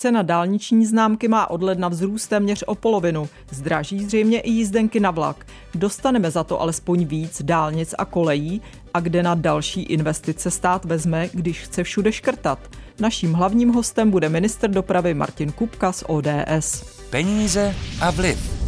Cena dálniční známky má od ledna vzrůst téměř o polovinu. Zdraží zřejmě i jízdenky na vlak. Dostaneme za to alespoň víc dálnic a kolejí a kde na další investice stát vezme, když chce všude škrtat. Naším hlavním hostem bude minister dopravy Martin Kupka z ODS. Peníze a vliv.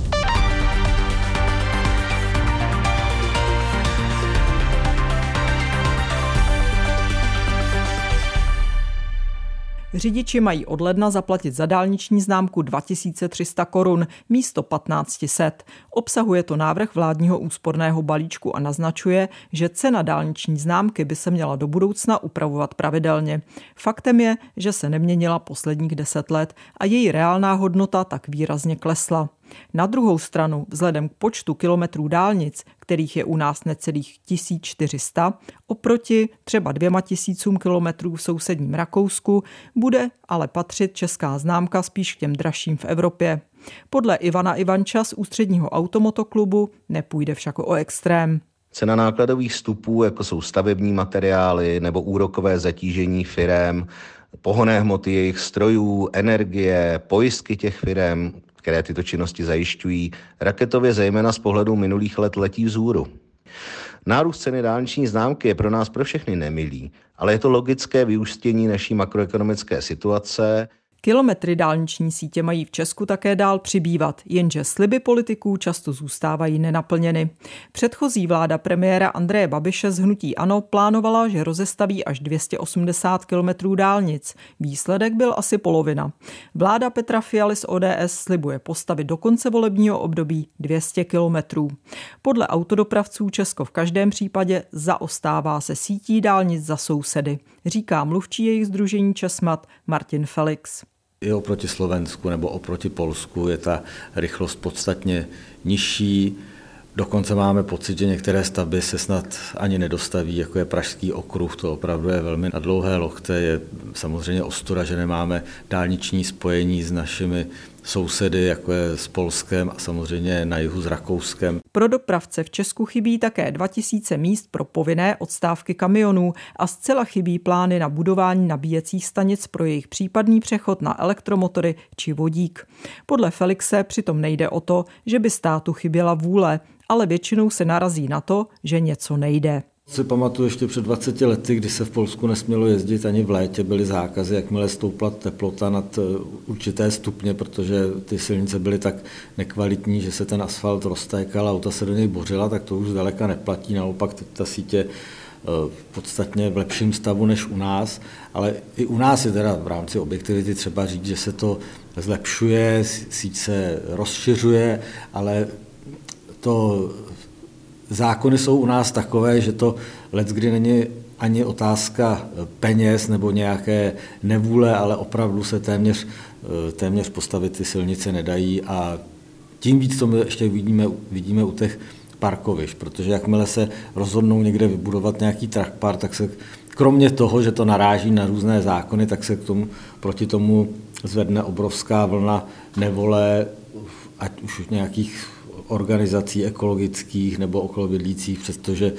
Řidiči mají od ledna zaplatit za dálniční známku 2300 korun místo 1500. Obsahuje to návrh vládního úsporného balíčku a naznačuje, že cena dálniční známky by se měla do budoucna upravovat pravidelně. Faktem je, že se neměnila posledních deset let a její reálná hodnota tak výrazně klesla. Na druhou stranu, vzhledem k počtu kilometrů dálnic, kterých je u nás necelých 1400, oproti třeba dvěma tisícům kilometrů v sousedním Rakousku, bude ale patřit česká známka spíš k těm dražším v Evropě. Podle Ivana Ivanča z ústředního automotoklubu nepůjde však o extrém. Cena nákladových vstupů, jako jsou stavební materiály nebo úrokové zatížení firem, pohoné hmoty jejich strojů, energie, pojistky těch firem, které tyto činnosti zajišťují, raketově zejména z pohledu minulých let letí vzhůru. Nárůst ceny dálniční známky je pro nás pro všechny nemilý, ale je to logické vyústění naší makroekonomické situace, Kilometry dálniční sítě mají v Česku také dál přibývat, jenže sliby politiků často zůstávají nenaplněny. Předchozí vláda premiéra Andreje Babiše z Hnutí Ano plánovala, že rozestaví až 280 kilometrů dálnic. Výsledek byl asi polovina. Vláda Petra Fialy z ODS slibuje postavit do konce volebního období 200 kilometrů. Podle autodopravců Česko v každém případě zaostává se sítí dálnic za sousedy, říká mluvčí jejich združení Česmat Martin Felix i oproti Slovensku nebo oproti Polsku je ta rychlost podstatně nižší. Dokonce máme pocit, že některé stavby se snad ani nedostaví, jako je Pražský okruh, to opravdu je velmi na dlouhé lochce. Je samozřejmě ostuda, že nemáme dálniční spojení s našimi sousedy, jako je s Polskem a samozřejmě na jihu s Rakouskem. Pro dopravce v Česku chybí také 2000 míst pro povinné odstávky kamionů a zcela chybí plány na budování nabíjecích stanic pro jejich případný přechod na elektromotory či vodík. Podle Felixe přitom nejde o to, že by státu chyběla vůle, ale většinou se narazí na to, že něco nejde. Si pamatuju ještě před 20 lety, kdy se v Polsku nesmělo jezdit ani v létě, byly zákazy, jakmile stoupla teplota nad eh, určité stupně, protože ty silnice byly tak nekvalitní, že se ten asfalt roztékal auta se do něj bořila, tak to už zdaleka neplatí. Naopak ta sítě eh, podstatně v lepším stavu než u nás, ale i u nás je teda v rámci objektivity třeba říct, že se to zlepšuje, síť se rozšiřuje, ale to zákony jsou u nás takové, že to let, kdy není ani otázka peněz nebo nějaké nevůle, ale opravdu se téměř, téměř postavit ty silnice nedají. A tím víc to my ještě vidíme, vidíme u těch parkovišť, protože jakmile se rozhodnou někde vybudovat nějaký track park, tak se kromě toho, že to naráží na různé zákony, tak se k tomu, proti tomu zvedne obrovská vlna nevole, ať už nějakých organizací ekologických nebo okolobydlících, přestože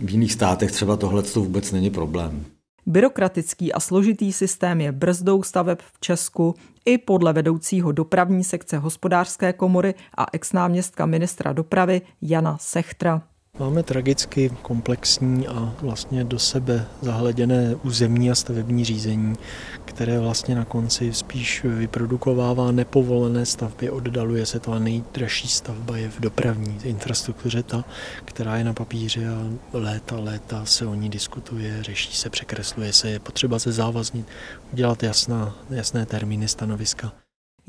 v jiných státech třeba tohle to vůbec není problém. Byrokratický a složitý systém je brzdou staveb v Česku i podle vedoucího dopravní sekce hospodářské komory a exnáměstka ministra dopravy Jana Sechtra. Máme tragicky komplexní a vlastně do sebe zahleděné územní a stavební řízení, které vlastně na konci spíš vyprodukovává nepovolené stavby, oddaluje se to a nejdražší stavba je v dopravní infrastruktuře ta, která je na papíře a léta, léta se o ní diskutuje, řeší se, překresluje se, je potřeba se závaznit, udělat jasná, jasné termíny stanoviska.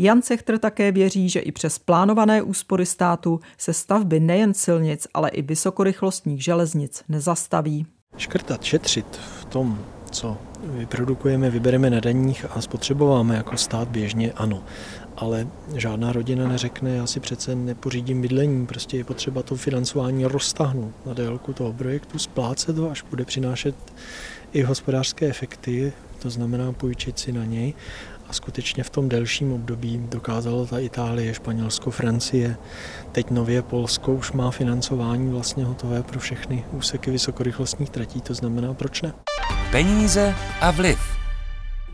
Jan Sechtr také věří, že i přes plánované úspory státu se stavby nejen silnic, ale i vysokorychlostních železnic nezastaví. Škrtat, šetřit v tom, co vyprodukujeme, vybereme na daních a spotřebováme jako stát běžně, ano. Ale žádná rodina neřekne, já si přece nepořídím bydlení, prostě je potřeba to financování roztahnout na délku toho projektu, splácet ho, až bude přinášet i hospodářské efekty, to znamená půjčit si na něj a skutečně v tom delším období dokázala ta Itálie, Španělsko, Francie, teď nově Polsko už má financování vlastně hotové pro všechny úseky vysokorychlostních tratí, to znamená proč ne? Peníze a vliv.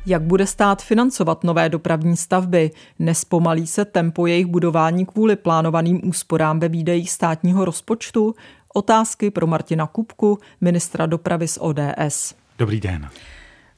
Jak bude stát financovat nové dopravní stavby? Nespomalí se tempo jejich budování kvůli plánovaným úsporám ve výdejích státního rozpočtu? Otázky pro Martina Kupku, ministra dopravy z ODS. Dobrý den.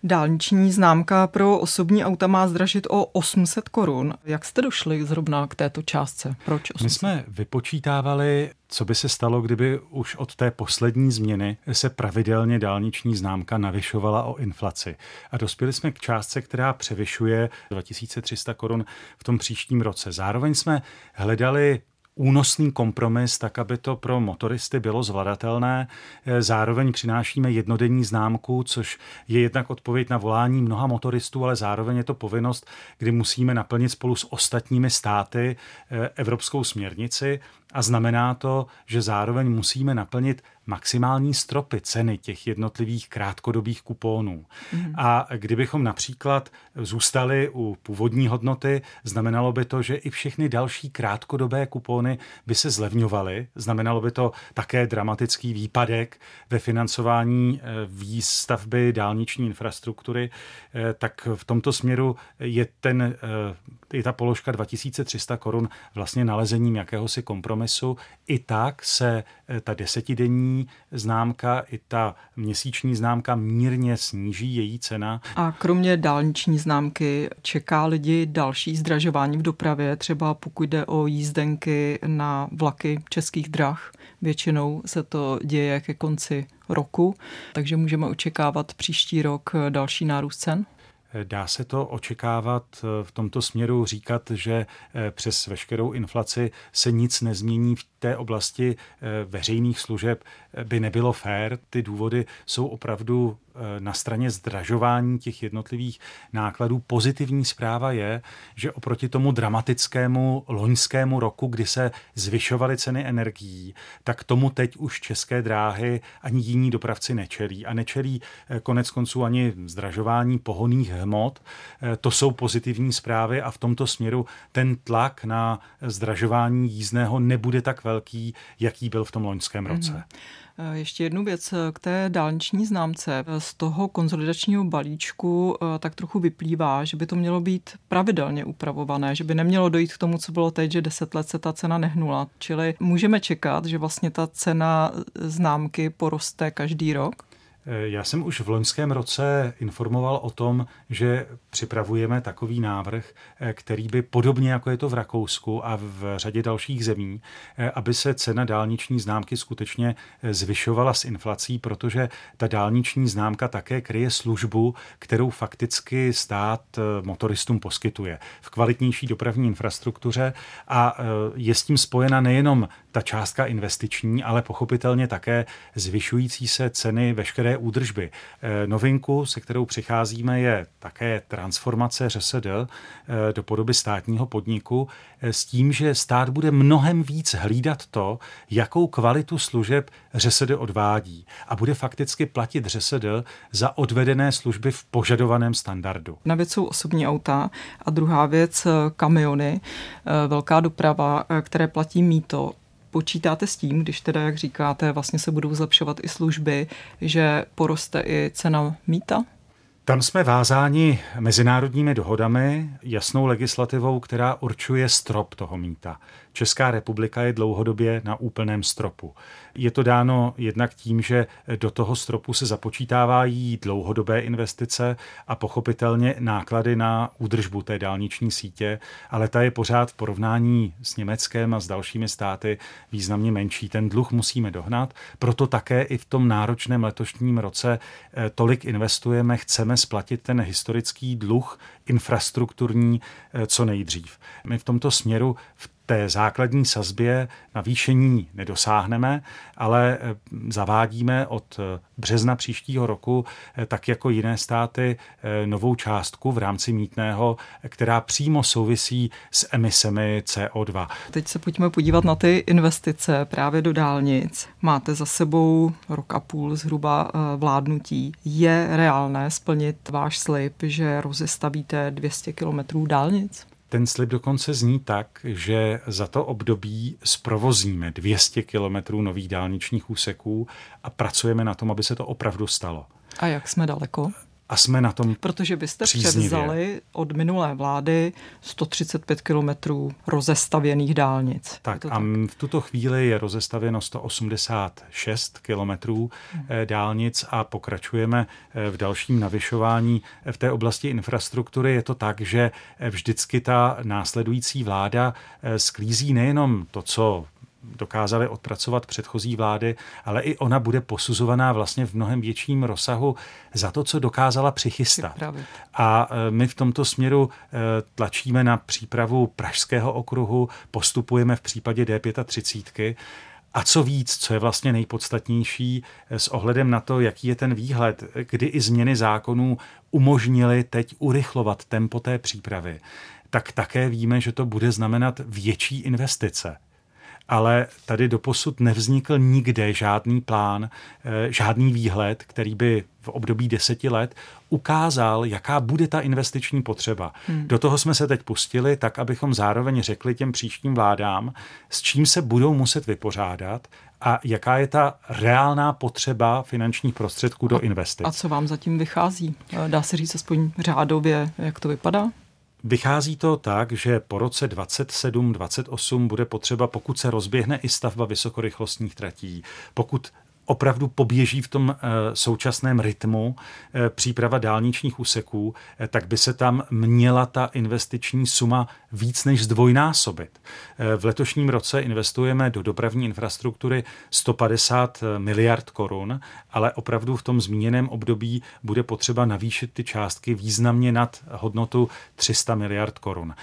Dálniční známka pro osobní auta má zdražit o 800 korun. Jak jste došli zrovna k této částce? Proč 800? My jsme vypočítávali, co by se stalo, kdyby už od té poslední změny se pravidelně dálniční známka navyšovala o inflaci. A dospěli jsme k částce, která převyšuje 2300 korun v tom příštím roce. Zároveň jsme hledali únosný kompromis, tak aby to pro motoristy bylo zvladatelné. Eh, zároveň přinášíme jednodenní známku, což je jednak odpověď na volání mnoha motoristů, ale zároveň je to povinnost, kdy musíme naplnit spolu s ostatními státy eh, evropskou směrnici a znamená to, že zároveň musíme naplnit maximální stropy ceny těch jednotlivých krátkodobých kupónů. Mm. A kdybychom například zůstali u původní hodnoty, znamenalo by to, že i všechny další krátkodobé kupóny by se zlevňovaly. Znamenalo by to také dramatický výpadek ve financování eh, výstavby dálniční infrastruktury. Eh, tak v tomto směru je, ten, eh, je ta položka 2300 korun vlastně nalezením jakéhosi kompromisu. I tak se ta desetidenní známka i ta měsíční známka mírně sníží její cena. A kromě dálniční známky čeká lidi další zdražování v dopravě, třeba pokud jde o jízdenky na vlaky českých drah. Většinou se to děje ke konci roku, takže můžeme očekávat příští rok další nárůst cen? Dá se to očekávat v tomto směru říkat, že eh, přes veškerou inflaci se nic nezmění v té oblasti eh, veřejných služeb eh, by nebylo fér. Ty důvody jsou opravdu eh, na straně zdražování těch jednotlivých nákladů. Pozitivní zpráva je, že oproti tomu dramatickému loňskému roku, kdy se zvyšovaly ceny energií, tak tomu teď už české dráhy ani jiní dopravci nečelí. A nečelí konec konců ani zdražování pohoných hmot. To jsou pozitivní zprávy a v tomto směru ten tlak na zdražování jízdného nebude tak velký, jaký byl v tom loňském mhm. roce. Mm-hmm. Ještě jednu věc k té dálniční známce. Z toho konzolidačního balíčku eh, tak trochu vyplývá, že by to mělo být pravidelně upravované, že by nemělo dojít k tomu, co bylo teď, že deset let se ta cena nehnula. Čili můžeme čekat, že vlastně ta cena známky poroste každý rok? Eh, já jsem už v loňském roce informoval o tom, že připravujeme takový návrh, eh, který by podobně jako je to v Rakousku a v řadě dalších zemí, eh, aby se cena dálniční známky skutečně zvyšovala s inflací, protože ta dálniční známka také kryje službu, kterou fakticky stát motoristům poskytuje v kvalitnější dopravní infrastruktuře a je s tím spojena nejenom ta částka investiční, ale pochopitelně také zvyšující se ceny veškeré údržby. Eh, novinku, se kterou přicházíme, je také transformace ŘSD eh, do podoby státního podniku eh, s tím, že stát bude mnohem víc hlídat to, jakou kvalitu služeb ŘSD odvádí a bude fakticky platit ŘSD za odvedené služby v požadovaném standardu. Na věc jsou osobní auta a druhá věc kamiony, velká doprava, které platí míto počítáte s tím, když teda, jak říkáte, vlastně se budou zlepšovat i služby, že poroste i cena míta? Tam jsme vázáni mezinárodními dohodami, jasnou legislativou, která určuje strop toho míta. Česká republika je dlouhodobě na úplném stropu. Je to dáno jednak tím, že do toho stropu se započítávají dlouhodobé investice a pochopitelně náklady na údržbu té dálniční sítě, ale ta je pořád v porovnání s Německem a s dalšími státy významně menší. Ten dluh musíme dohnat, proto také i v tom náročném letošním roce eh, tolik investujeme, chceme splatit ten historický dluh infrastrukturní eh, co nejdřív. My v tomto směru v té základní sazbě navýšení nedosáhneme, ale eh, zavádíme od eh, března příštího roku, eh, tak jako jiné státy, novou částku v rámci mítného, která přímo souvisí s emisemi CO2. Teď se pojďme podívat na ty investice právě do dálnic. Máte za sebou rok a půl zhruba vládnutí. Je reálné splnit váš slib, že rozestavíte 200 kilometrů dálnic? Ten slib dokonce zní tak, že za to období zprovozíme 200 kilometrů nových dálničních úseků a pracujeme na tom, aby se to opravdu stalo. A jak jsme daleko? A jsme na tom Protože byste příznivě. převzali od minulé vlády 135 kilometrů rozestavěných dálnic. Tak a v tuto chvíli je rozestavěno 186 kilometrů hmm. dálnic a pokračujeme eh, v dalším navyšování. V té oblasti infrastruktury je to tak, že eh, vždycky ta následující vláda sklízí nejenom to, co dokázali odpracovat předchozí vlády, ale i ona bude posuzovaná vlastně v mnohem větším rozsahu za to, co dokázala přichystat. Připravit. A e, my v tomto směru e, tlačíme na přípravu Pražského okruhu, postupujeme v případě D35. A co víc, co je vlastně nejpodstatnější e, s ohledem na to, jaký je ten výhled, kdy i změny zákonů umožnili teď urychlovat tempo té přípravy, tak také víme, že to bude znamenat větší investice ale tady doposud nevznikl nikde žádný plán, eh, žádný výhled, který by v období deseti let ukázal, jaká bude ta investiční potřeba. Hmm. Do toho jsme se teď pustili, tak abychom zároveň řekli těm příštím vládám, s čím se budou muset vypořádat a jaká je ta reálná potřeba finančních prostředků do investic. A co vám zatím vychází? Eh, dá se říct aspoň řádově, jak to vypadá? Vychází to tak, že po roce 27-28 bude potřeba, pokud se rozběhne i stavba vysokorychlostních tratí, pokud opravdu poběží v tom eh, současném rytmu eh, příprava dálničních úseků, eh, tak by se tam měla ta investiční suma víc než zdvojnásobit. V letošním roce investujeme do dopravní infrastruktury 150 miliard korun, ale opravdu v tom zmíněném období bude potřeba navýšit ty částky významně nad hodnotu 300 miliard korun.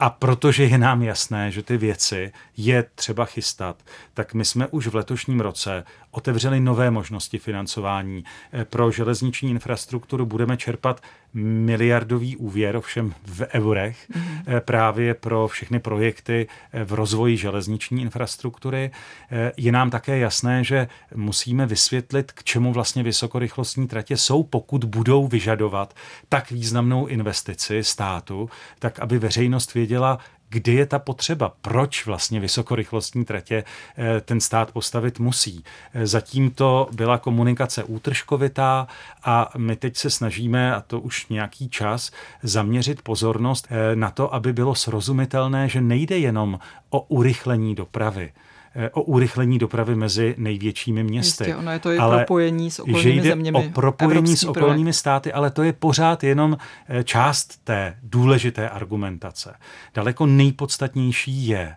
A protože je nám jasné, že ty věci je třeba chystat, tak my jsme už v letošním roce otevřeli nové možnosti financování. Eh, pro železniční infrastrukturu budeme čerpat miliardový úvěr, ovšem v eurech, mm. právě pro všechny projekty eh, v rozvoji železniční infrastruktury. Je nám také jasné, že musíme vysvětlit, k čemu vlastně vysokorychlostní tratě jsou, pokud budou vyžadovat tak významnou investici státu, tak aby veřejnost věděla, kdy je ta potřeba, proč vlastně vysokorychlostní tratě eh, ten stát postavit musí. Eh, zatím to byla komunikace útržkovitá a my teď se snažíme, a to už nějaký čas, zaměřit pozornost eh, na to, aby bylo srozumitelné, že nejde jenom o urychlení dopravy, o urychlení dopravy mezi největšími městy. Jistě, ono je to i ale propojení s okolními že jde zeměmi. o propojení s okolními projekt. státy, ale to je pořád jenom eh, část té důležité argumentace. Daleko nejpodstatnější je,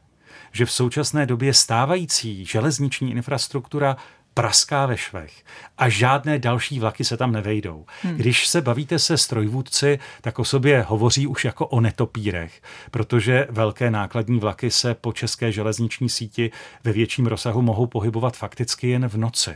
že v současné době stávající železniční infrastruktura praská ve švech a žádné další vlaky se tam nevejdou. Hmm. Když se bavíte se strojvůdci, tak o sobě hovoří už jako o netopírech, protože velké nákladní vlaky se po české železniční síti ve větším rozsahu mohou pohybovat fakticky jen v noci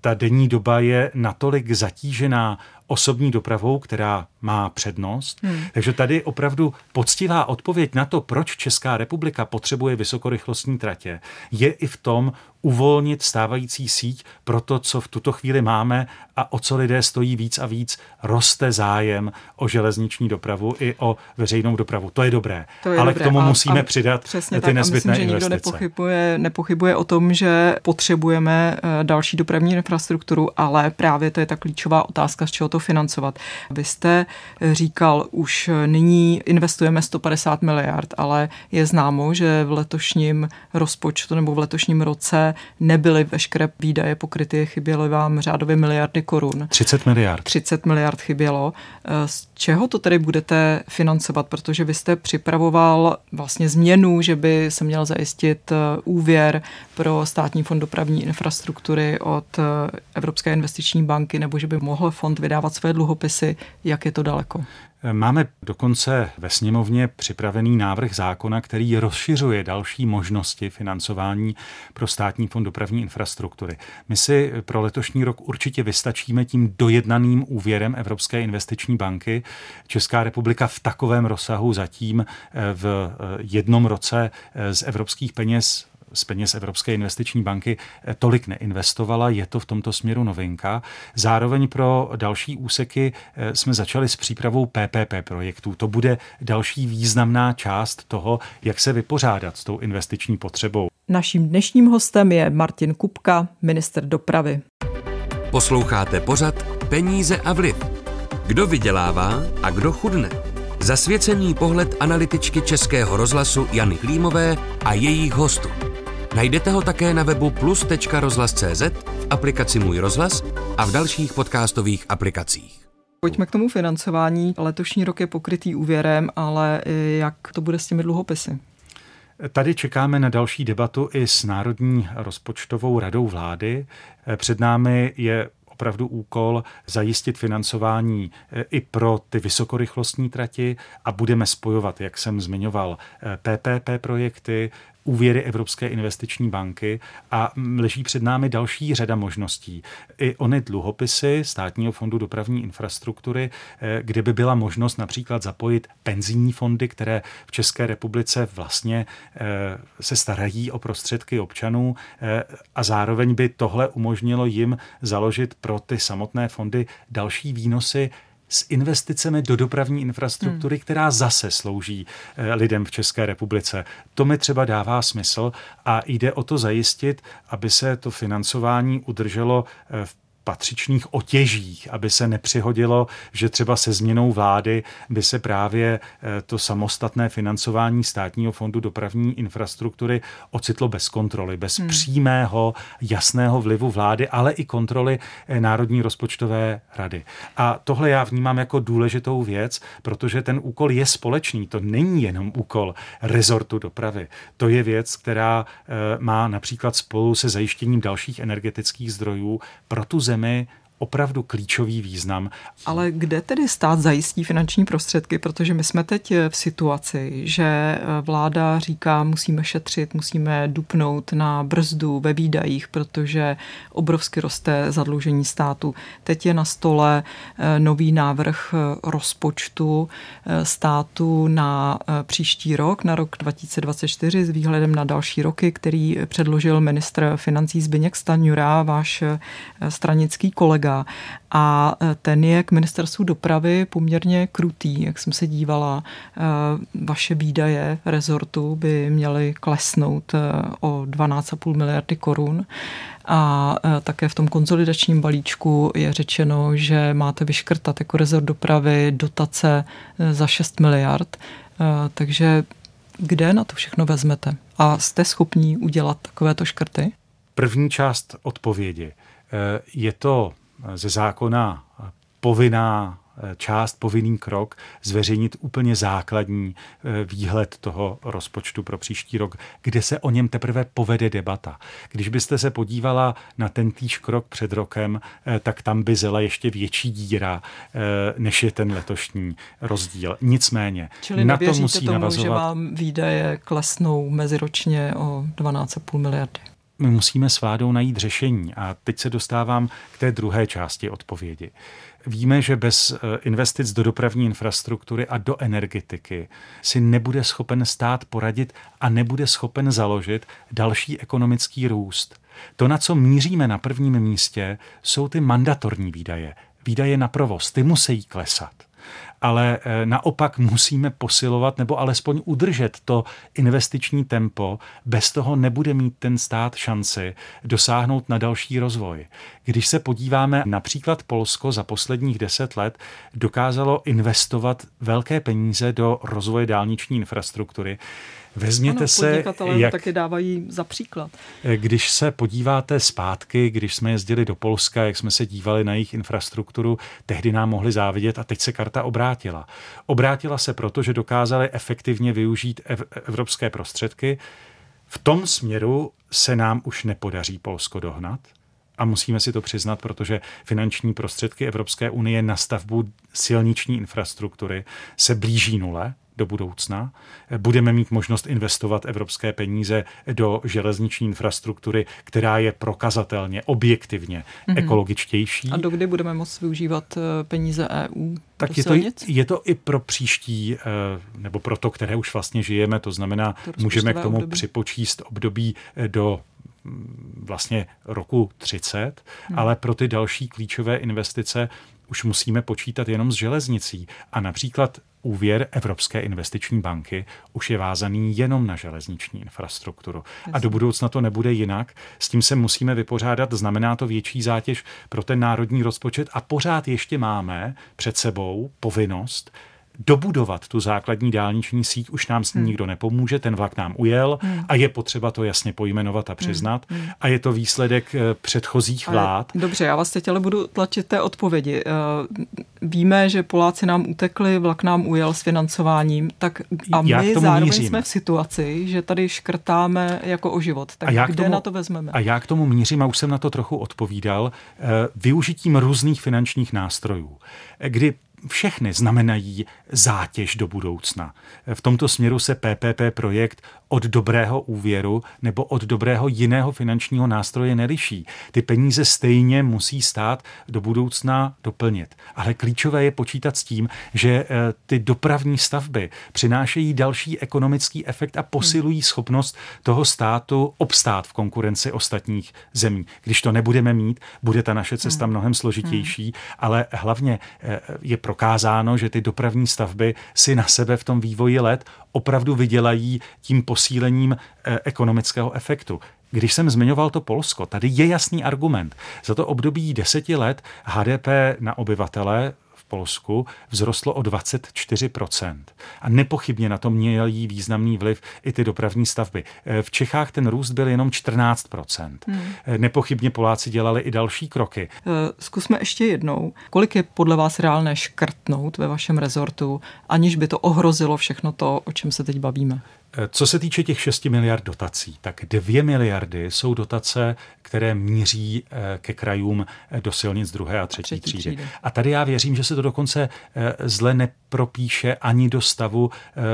ta denní doba je natolik zatížená osobní dopravou, která má přednost. Hmm. Takže tady opravdu poctivá odpověď na to, proč Česká republika potřebuje vysokorychlostní tratě, je i v tom uvolnit stávající síť pro to, co v tuto chvíli máme a o co lidé stojí víc a víc, roste zájem o železniční dopravu i o veřejnou dopravu. To je dobré, to je ale dobré. k tomu a, musíme a přidat přesně ty tak. nezbytné a myslím, investice. že nikdo nepochybuje, nepochybuje o tom, že potřebujeme eh, další dopravní infrastrukturu, ale právě to je ta klíčová otázka, z čeho to financovat. Vy jste eh, říkal, už nyní investujeme 150 miliard, ale je známo, že v letošním rozpočtu nebo v letošním roce nebyly veškeré výdaje pokryty, chyběly vám řádově miliardy korun. 30 miliard. 30 miliard chybělo. Eh, z čeho to tedy budete financovat? Protože vy jste připravoval vlastně změnu, že by se měl zajistit eh, úvěr pro státní fond dopravní infrastruktury od eh, Evropské investiční banky, nebo že by mohl fond vydávat své dluhopisy. Jak je to daleko? Máme dokonce ve sněmovně připravený návrh zákona, který rozšiřuje další možnosti financování pro státní fond dopravní infrastruktury. My si pro letošní rok určitě vystačíme tím dojednaným úvěrem Evropské investiční banky. Česká republika v takovém rozsahu zatím eh, v eh, jednom roce eh, z evropských peněz z peněz Evropské investiční banky eh, tolik neinvestovala, je to v tomto směru novinka. Zároveň pro další úseky eh, jsme začali s přípravou PPP projektů. To bude další významná část toho, jak se vypořádat s tou investiční potřebou. Naším dnešním hostem je Martin Kupka, minister dopravy. Posloucháte pořad Peníze a vliv. Kdo vydělává a kdo chudne? Zasvěcený pohled analytičky Českého rozhlasu Jany Klímové a jejich hostů. Najdete ho také na webu plus.rozhlas.cz, v aplikaci Můj rozhlas a v dalších podcastových aplikacích. Pojďme k tomu financování. Letošní rok je pokrytý úvěrem, ale jak to bude s těmi dluhopisy? Tady čekáme na další debatu i s Národní rozpočtovou radou vlády. Před námi je opravdu úkol zajistit financování e, i pro ty vysokorychlostní trati a budeme spojovat, jak jsem zmiňoval, PPP e, projekty, úvěry Evropské investiční banky a leží před námi další řada možností. I ony dluhopisy státního fondu dopravní infrastruktury, eh, kde by byla možnost například zapojit penzijní fondy, které v České republice vlastně eh, se starají o prostředky občanů eh, a zároveň by tohle umožnilo jim založit pro ty samotné fondy další výnosy s investicemi do dopravní infrastruktury, hmm. která zase slouží eh, lidem v České republice. To mi třeba dává smysl a jde o to zajistit, aby se to financování udrželo eh, v patřičných otěžích, aby se nepřihodilo, že třeba se změnou vlády by se právě eh, to samostatné financování státního fondu dopravní infrastruktury ocitlo bez kontroly, bez hmm. přímého, jasného vlivu vlády, ale i kontroly eh, Národní rozpočtové rady. A tohle já vnímám jako důležitou věc, protože ten úkol je společný. To není jenom úkol rezortu dopravy. To je věc, která eh, má například spolu se zajištěním dalších energetických zdrojů pro tu zemi zemi opravdu klíčový význam. Ale kde tedy stát zajistí finanční prostředky, protože my jsme teď v situaci, že eh, vláda říká, musíme šetřit, musíme dupnout na brzdu ve výdajích, protože obrovsky roste zadlužení státu. Teď je na stole eh, nový návrh eh, rozpočtu státu na příští rok, na rok 2024 s výhledem na další roky, který předložil ministr financí Zbyněk Stanjura, váš stranický kolega kolega a e, ten je k ministerstvu dopravy poměrně krutý, jak jsem se dívala. E, vaše výdaje rezortu by měly klesnout e, o 12,5 miliardy korun. A také v tom konzolidačním balíčku je řečeno, že máte vyškrtat jako rezort dopravy dotace za 6 miliard. Takže kde na to všechno vezmete? A jste schopní udělat takovéto škrty? První část odpovědi. Je to ze zákona povinná eh, část, povinný krok zveřejnit úplně základní eh, výhled toho rozpočtu pro příští rok, kde se o něm teprve povede debata. Když byste se podívala na ten týž krok před rokem, eh, tak tam by zela ještě větší díra, než je ten letošní rozdíl. Nicméně, Čili na to musí tomu, navazovat... že vám výdaje klesnou meziročně o 12,5 miliardy? My musíme s vládou najít řešení. A teď se dostávám k té druhé části odpovědi. Víme, že bez eh, investic do dopravní infrastruktury a do energetiky si nebude schopen stát poradit a nebude schopen založit další ekonomický růst. To, na co míříme na prvním místě, jsou ty mandatorní výdaje. Výdaje na provoz, ty musí klesat ale eh, naopak musíme posilovat nebo alespoň udržet to investiční tempo. Bez toho nebude mít ten stát šanci dosáhnout na další rozvoj. Když se podíváme například Polsko za posledních deset let dokázalo investovat velké peníze do rozvoje dálniční infrastruktury, Vezměte ano, se, jak taky dávají za příklad. Když se podíváte zpátky, když jsme jezdili do Polska, jak jsme se dívali na jejich infrastrukturu, tehdy nám mohli závidět a teď se karta obrátila. Obrátila se proto, že dokázali efektivně využít ev- evropské prostředky. V tom směru se nám už nepodaří Polsko dohnat. A musíme si to přiznat, protože finanční prostředky Evropské unie na stavbu silniční infrastruktury se blíží nule do budoucna. Budeme mít možnost investovat evropské peníze do železniční infrastruktury, která je prokazatelně, objektivně mm-hmm. ekologičtější. A dokdy budeme moct využívat eh, peníze EU? Tak je to, je to i pro příští, eh, nebo pro to, které už vlastně žijeme, to znamená, to můžeme k tomu období. připočíst období eh, do mm, vlastně roku 30, hmm. ale pro ty další klíčové investice už musíme počítat jenom s železnicí. A například úvěr Evropské investiční banky už je vázaný jenom na železniční infrastrukturu. A do budoucna to nebude jinak. S tím se musíme vypořádat. Znamená to větší zátěž pro ten národní rozpočet a pořád ještě máme před sebou povinnost dobudovat tu základní dálniční síť, už nám s ní hmm. nikdo nepomůže, ten vlak nám ujel hmm. a je potřeba to jasně pojmenovat a hmm. přiznat. Hmm. A je to výsledek eh, předchozích vlád. Ale, dobře, já vás teď ale budu tlačit té odpovědi. Eh, víme, že Poláci nám utekli, vlak nám ujel s financováním, tak a my zároveň mířím. jsme v situaci, že tady škrtáme jako o život. Tak a já kde tomu, na to vezmeme? A já k tomu mířím, a už jsem na to trochu odpovídal, eh, využitím různých finančních nástrojů, kdy všechny znamenají zátěž do budoucna. V tomto směru se PPP projekt od dobrého úvěru nebo od dobrého jiného finančního nástroje neliší. Ty peníze stejně musí stát do budoucna doplnit. Ale klíčové je počítat s tím, že eh, ty dopravní stavby přinášejí další ekonomický efekt a posilují schopnost toho státu obstát v konkurenci ostatních zemí. Když to nebudeme mít, bude ta naše cesta hmm. mnohem složitější, hmm. ale hlavně eh, je prokázáno, že ty dopravní stavby si na sebe v tom vývoji let opravdu vydělají tím posílením eh, ekonomického efektu. Když jsem zmiňoval to Polsko, tady je jasný argument. Za to období deseti let HDP na obyvatele Polsku vzrostlo o 24%. A nepochybně na to měly významný vliv i ty dopravní stavby. E, v Čechách ten růst byl jenom 14%. Hmm. E, nepochybně Poláci dělali i další kroky. E, zkusme ještě jednou. Kolik je podle vás reálné škrtnout ve vašem rezortu, aniž by to ohrozilo všechno to, o čem se teď bavíme? Co se týče těch 6 miliard dotací, tak 2 miliardy jsou dotace, které míří eh, ke krajům eh, do silnic druhé a třetí, třetí třídy. třídy. A tady já věřím, že se to dokonce eh, zle nepropíše ani do stavu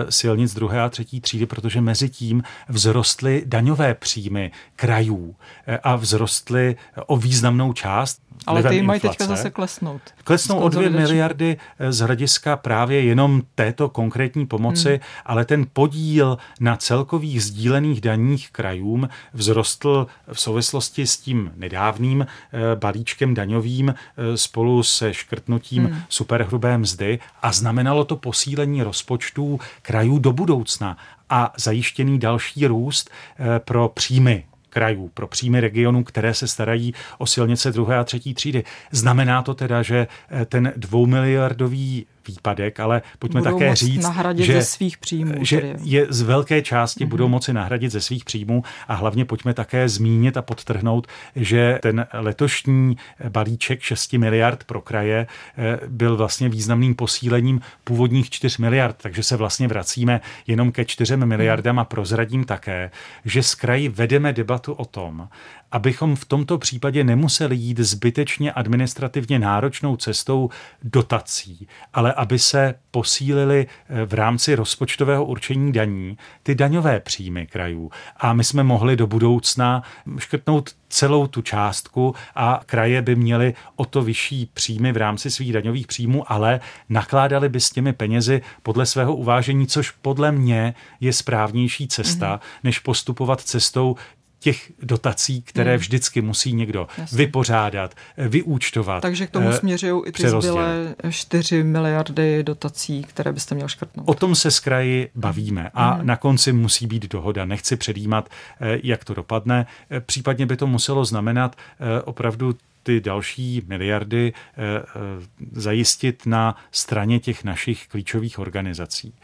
silnic druhé a třetí třídy, protože mezi tím vzrostly daňové příjmy krajů a vzrostly o významnou část ale ty mají teďka zase klesnout. Klesnou o dvě miliardy z hlediska právě jenom této konkrétní pomoci, hmm. ale ten podíl na celkových sdílených daních krajům vzrostl v souvislosti s tím nedávným eh, balíčkem daňovým eh, spolu se škrtnutím hmm. superhrubé mzdy a znamenalo to posílení rozpočtů krajů do budoucna a zajištěný další růst eh, pro příjmy krajů, pro příjmy regionů, které se starají o silnice druhé a třetí třídy. Znamená to teda, že ten dvoumiliardový výpadek, ale pojďme budou také říct, že, ze svých příjmů, že je z velké části mm-hmm. budou moci nahradit ze svých příjmů a hlavně pojďme také zmínit a podtrhnout, že ten letošní balíček 6 miliard pro kraje eh, byl vlastně významným posílením původních 4 miliard, takže se vlastně vracíme jenom ke 4 miliardám a prozradím také, že z kraji vedeme debatu o tom, abychom v tomto případě nemuseli jít zbytečně administrativně náročnou cestou dotací, ale aby se posílili eh, v rámci rozpočtového určení daní ty daňové příjmy krajů. A my jsme mohli do budoucna škrtnout celou tu částku a kraje by měly o to vyšší příjmy v rámci svých daňových příjmů, ale nakládali by s těmi penězi podle svého uvážení, což podle mě je správnější cesta, mm-hmm. než postupovat cestou těch dotací, které hmm. vždycky musí někdo Jasně. vypořádat, vyúčtovat. Takže k tomu eh, směřují i ty zbylé 4 miliardy dotací, které byste měl škrtnout. O tom se z kraji bavíme a hmm. na konci musí být dohoda. Nechci předjímat, eh, jak to dopadne. Eh, případně by to muselo znamenat opravdu ty další miliardy zajistit na straně těch našich klíčových organizací.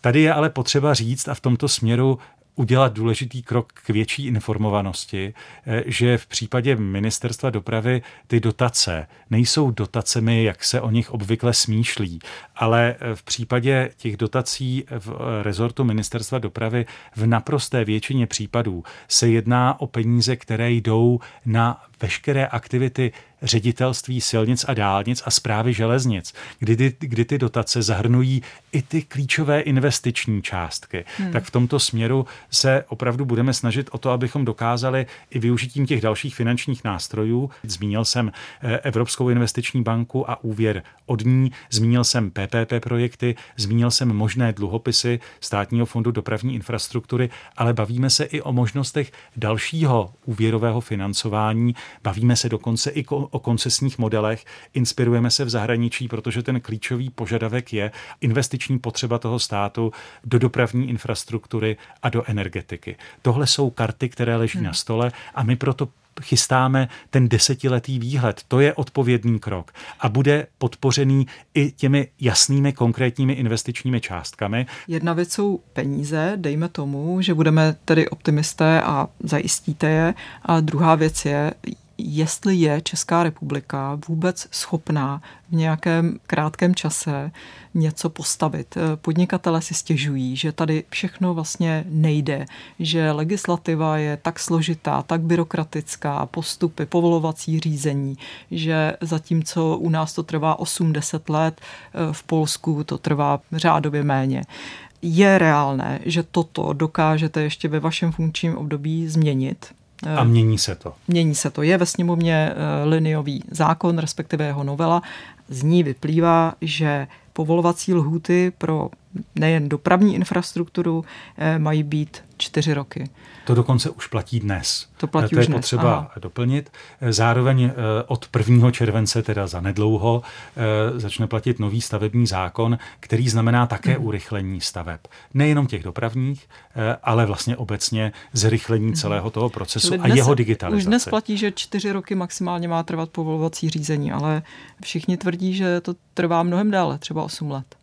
Tady je ale potřeba říct, a v tomto směru udělat důležitý krok k větší informovanosti, eh, že v případě ministerstva dopravy ty dotace nejsou dotacemi, jak se o nich obvykle smýšlí, ale eh, v případě těch dotací v eh, rezortu ministerstva dopravy v naprosté většině případů se jedná o peníze, které jdou na veškeré aktivity ředitelství silnic a dálnic a zprávy železnic, kdy ty, kdy ty dotace zahrnují i ty klíčové investiční částky. Hmm. Tak v tomto směru se opravdu budeme snažit o to, abychom dokázali i využitím těch dalších finančních nástrojů. Zmínil jsem eh, Evropskou investiční banku a úvěr od ní, zmínil jsem PPP projekty, zmínil jsem možné dluhopisy státního fondu dopravní infrastruktury, ale bavíme se i o možnostech dalšího úvěrového financování, bavíme se dokonce i o koncesních modelech, inspirujeme se v zahraničí, protože ten klíčový požadavek je investiční potřeba toho státu do dopravní infrastruktury a do energetiky. Tohle jsou karty, které leží hmm. na stole a my proto chystáme ten desetiletý výhled. To je odpovědný krok a bude podpořený i těmi jasnými konkrétními investičními částkami. Jedna věc jsou peníze, dejme tomu, že budeme tedy optimisté a zajistíte je. A druhá věc je, jestli je Česká republika vůbec schopná v nějakém krátkém čase něco postavit. Podnikatele si stěžují, že tady všechno vlastně nejde, že legislativa je tak složitá, tak byrokratická, postupy, povolovací řízení, že zatímco u nás to trvá 8-10 let, v Polsku to trvá řádově méně je reálné, že toto dokážete ještě ve vašem funkčním období změnit? A mění se to. Mění se to. Je ve sněmovně eh, liniový zákon, respektive jeho novela. Z ní vyplývá, že povolovací lhůty pro nejen dopravní infrastrukturu eh, mají být čtyři roky. To dokonce už platí dnes. To platí to už je potřeba Aha. doplnit. Zároveň eh, od 1. července, teda za nedlouho, eh, začne platit nový stavební zákon, který znamená také hmm. urychlení staveb. Nejenom těch dopravních, ale vlastně obecně zrychlení hmm. celého toho procesu a jeho digitalizace. Už dnes platí, že čtyři roky maximálně má trvat povolovací řízení, ale všichni tvrdí, že to trvá mnohem déle, třeba 8 let.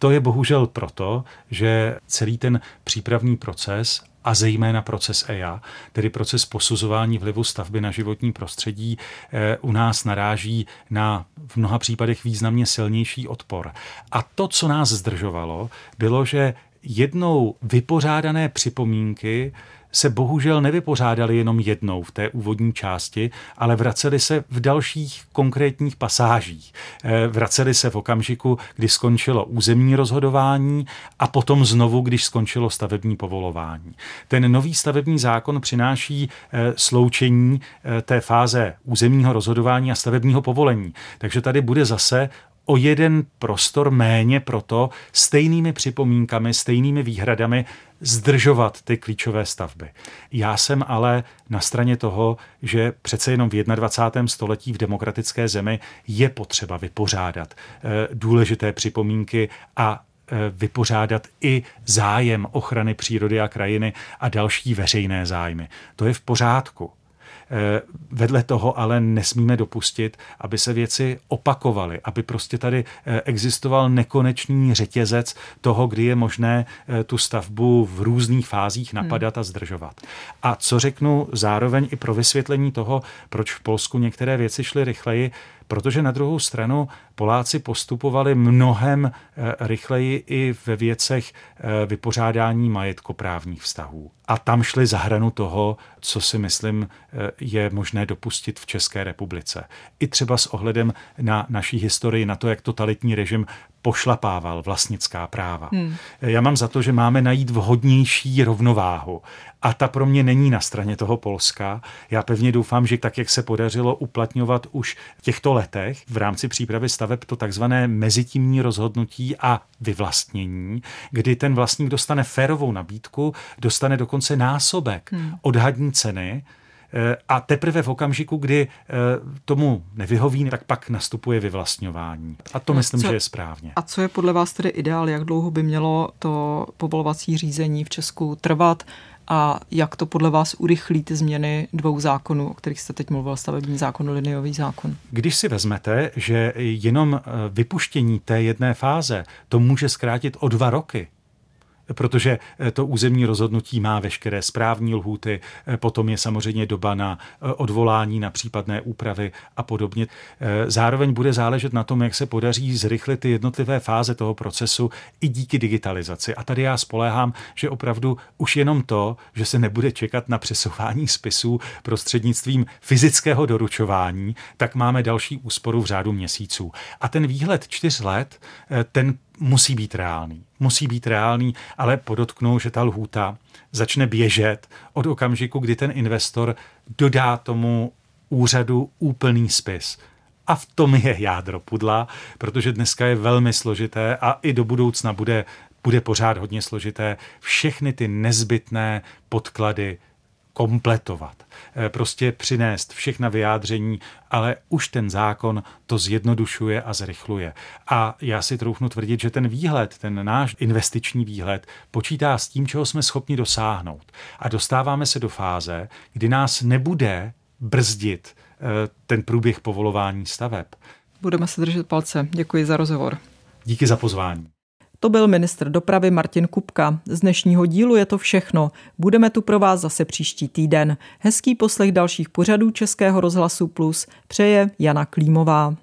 To je bohužel proto, že celý ten přípravný proces a zejména proces EIA, tedy proces posuzování vlivu stavby na životní prostředí, eh, u nás naráží na v mnoha případech významně silnější odpor. A to, co nás zdržovalo, bylo, že jednou vypořádané připomínky se bohužel nevypořádali jenom jednou v té úvodní části, ale vraceli se v dalších konkrétních pasážích. Eh, vraceli se v okamžiku, kdy skončilo územní rozhodování a potom znovu, když skončilo stavební povolování. Ten nový stavební zákon přináší eh, sloučení eh, té fáze územního rozhodování a stavebního povolení. Takže tady bude zase o jeden prostor méně proto stejnými připomínkami, stejnými výhradami zdržovat ty klíčové stavby. Já jsem ale na straně toho, že přece jenom v 21. století v demokratické zemi je potřeba vypořádat eh, důležité připomínky a eh, vypořádat i zájem ochrany přírody a krajiny a další veřejné zájmy. To je v pořádku. Eh, vedle toho ale nesmíme dopustit, aby se věci opakovaly, aby prostě tady eh, existoval nekonečný řetězec toho, kdy je možné eh, tu stavbu v různých fázích hmm. napadat a zdržovat. A co řeknu zároveň i pro vysvětlení toho, proč v Polsku některé věci šly rychleji, protože na druhou stranu Poláci postupovali mnohem eh, rychleji i ve věcech eh, vypořádání majetkoprávních vztahů. A tam šli za hranu toho, co si myslím eh, je možné dopustit v České republice. I třeba s ohledem na naší historii, na to, jak totalitní režim pošlapával vlastnická práva. Hmm. Já mám za to, že máme najít vhodnější rovnováhu. A ta pro mě není na straně toho Polska. Já pevně doufám, že tak, jak se podařilo uplatňovat už v těchto letech v rámci přípravy staveb to takzvané mezitímní rozhodnutí a vyvlastnění, kdy ten vlastník dostane férovou nabídku, dostane dokonce násobek hmm. odhadní ceny, a teprve v okamžiku, kdy eh, tomu nevyhoví, tak pak nastupuje vyvlastňování. A to a myslím, co, že je správně. A co je podle vás tedy ideál? Jak dlouho by mělo to povolovací řízení v Česku trvat? a jak to podle vás urychlí ty změny dvou zákonů, o kterých jste teď mluvil, stavební zákon, liniový zákon? Když si vezmete, že jenom eh, vypuštění té jedné fáze to může zkrátit o dva roky, protože eh, to územní rozhodnutí má veškeré správní lhůty, eh, potom je samozřejmě doba na eh, odvolání, na případné úpravy a podobně. Zároveň bude záležet na tom, jak se podaří zrychlit ty jednotlivé fáze toho procesu i díky digitalizaci. A tady já spoléhám, že opravdu už jenom to, že se nebude čekat na přesouvání spisů prostřednictvím fyzického doručování, tak máme další úsporu v řádu měsíců. A ten výhled čtyř let, ten musí být reálný. Musí být reálný, ale podotknu, že ta lhůta začne běžet od okamžiku, kdy ten investor dodá tomu úřadu úplný spis. A v tom je jádro pudla, protože dneska je velmi složité a i do budoucna bude, bude pořád hodně složité všechny ty nezbytné podklady kompletovat, eh, prostě přinést všechna vyjádření, ale už ten zákon to zjednodušuje a zrychluje. A já si troufnu tvrdit, že ten výhled, ten náš investiční výhled, počítá s tím, čeho jsme schopni dosáhnout. A dostáváme se do fáze, kdy nás nebude brzdit eh, ten průběh povolování staveb. Budeme se držet palce. Děkuji za rozhovor. Díky za pozvání. To byl ministr dopravy Martin Kupka. Z dnešního dílu je to všechno. Budeme tu pro vás zase příští týden. Hezký poslech dalších pořadů Českého rozhlasu Plus přeje Jana Klímová.